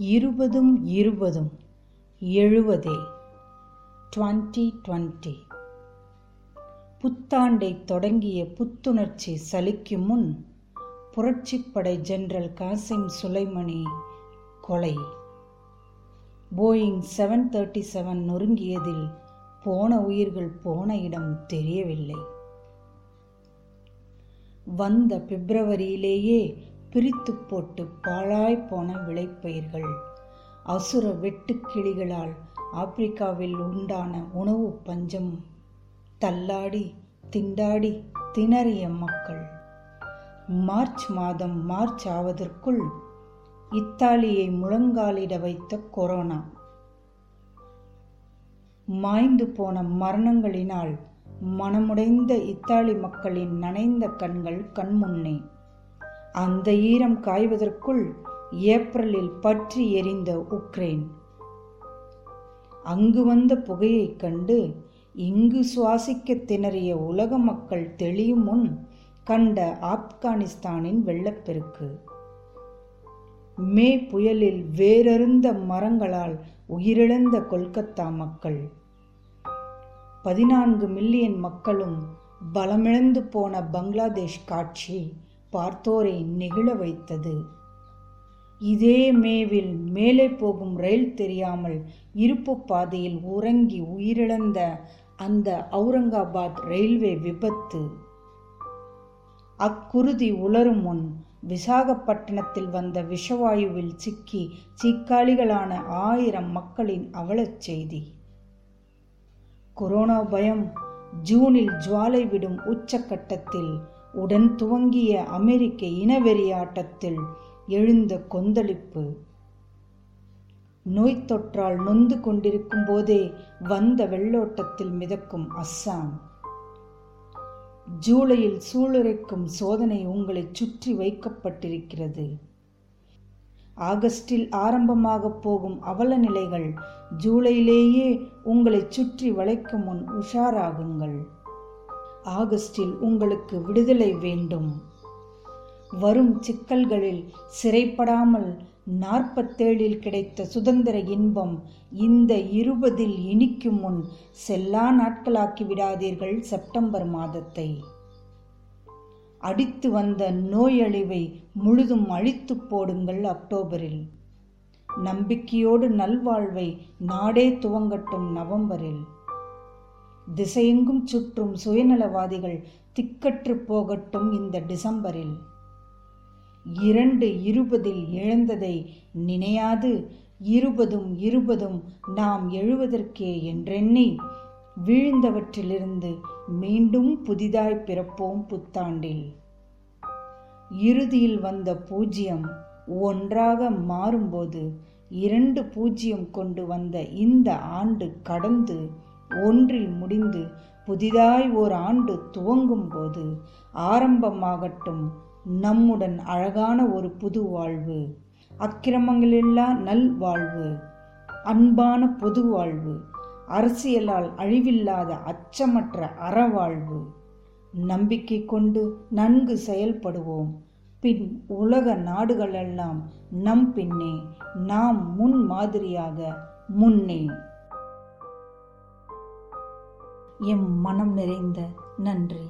இருபதும் இருபதும் எழுபதே twenty twenty. புத்தாண்டை தொடங்கிய புத்துணர்ச்சி சலிக்கும் முன் புரட்சிப்படை ஜெனரல் காசிம் சுலைமணி கொலை. போயிங் செவன் தேர்ட்டி செவன் நொறுங்கியதில் போன உயிர்கள் போன இடம் தெரியவில்லை. வந்த பிப்ரவரியிலேயே பிரித்து போட்டு பாழாய் போன விளைப்பயிர்கள். அசுர வெட்டுக்கிளிகளால் ஆப்பிரிக்காவில் உண்டான உணவு பஞ்சம். தள்ளாடி திண்டாடி திணறிய மக்கள். மார்ச் மாதம் மார்ச் ஆவதற்குள் இத்தாலியை முழங்காலிட வைத்த கொரோனா. மாய்ந்து போன மரணங்களினால் மனமுடைந்த இத்தாலி மக்களின் நனைந்த கண்கள் கண்முன்னே. அந்த ஈரம் காய்வதற்குள் ஏப்ரலில் பற்றி எரிந்த உக்ரைன். அங்கு வந்த புகையைக் கண்டு இங்கு சுவாசிக்க திணறிய உலக மக்கள் தெளியும் முன் கண்ட ஆப்கானிஸ்தானின் வெள்ளப்பெருக்கு. மே புயலில் வேரருந்த மரங்களால் உயிரிழந்த கொல்கத்தா மக்கள். பதினான்கு மில்லியன் மக்களும் பலமிழந்து போன பங்களாதேஷ் காட்சி பார்த்தோரை நெகிழ வைத்தது. இதே மேவில் மேலே போகும் ரயில் தெரியாமல் இருப்பு பாதையில் உறங்கி உயிரிழந்த அந்த அவுரங்காபாத் ரயில்வே விபத்து. அக்குருதி உலரும் முன் விசாகப்பட்டினத்தில் வந்த விஷவாயுவில் சிக்கி சீக்காளிகளான ஆயிரம் மக்களின் அவலச் செய்தி. கொரோனா பயம் ஜூனில் ஜுவாலை விடும் உச்சக்கட்டத்தில் உடன் துவங்கிய அமெரிக்க இனவெறியாட்டத்தில் எழுந்த கொந்தளிப்பு. நோய் தொற்றால் நொந்து கொண்டிருக்கும் போதே வந்த வெள்ளோட்டத்தில் மிதக்கும் அஸ்ஸாம். ஜூலையில் சூளுரைக்கும் சோதனை உங்களை சுற்றி வைக்கப்பட்டிருக்கிறது. ஆகஸ்டில் ஆரம்பமாக போகும் அவல நிலைகள் ஜூலையிலேயே உங்களை சுற்றி வளைக்கும் முன் உஷாராகுங்கள். ஆகஸ்டில் உங்களுக்கு விடுதலை வேண்டும். வரும் சிக்கல்களில் சிறைப்படாமல் நாற்பத்தேழில் கிடைத்த சுதந்திர இன்பம் இந்த இருபதில் இனிக்கும் முன் செல்லா நாட்களாக்கி விடாதீர்கள் செப்டம்பர் மாதத்தை. அடித்து வந்த நோயழிவை முழுதும் அழித்து போடுங்கள் அக்டோபரில். நம்பிக்கையோடு நல்வாழ்வை நாடே துவங்கட்டும் நவம்பரில். திசையெங்கும் சுற்றும் சுயநலவாதிகள் திக்கற்று போகட்டும் இந்த டிசம்பரில். இரண்டு இருபதில் இழந்ததை நினையாது. இருபதும் இருபதும் நாம் எழுவதற்கே என்றெண்ணி வீழ்ந்தவற்றிலிருந்து மீண்டும் புதிதாய் பிறப்போம் புத்தாண்டில். இறுதியில் வந்த பூஜ்யம் ஒன்றாக மாறும்போது இரண்டு பூஜ்யம் கொண்டு வந்த இந்த ஆண்டு கடந்து ஒன்றில் முடிந்து புதிதாய் ஓர் ஆண்டு துவங்கும் போது ஆரம்பமாகட்டும் நம்முடன் அழகான ஒரு புது வாழ்வு அக்கிரமங்களில்லா நல் வாழ்வு அன்பான பொது வாழ்வு அரசியலால் அழிவில்லாத அச்சமற்ற அறவாழ்வு. நம்பிக்கை கொண்டு நன்கு செயல்படுவோம். பின் உலக நாடுகளெல்லாம் நம் பின்னே நாம் முன் மாதிரியாக முன்னே எம் மனம் நிறைந்த நன்றி.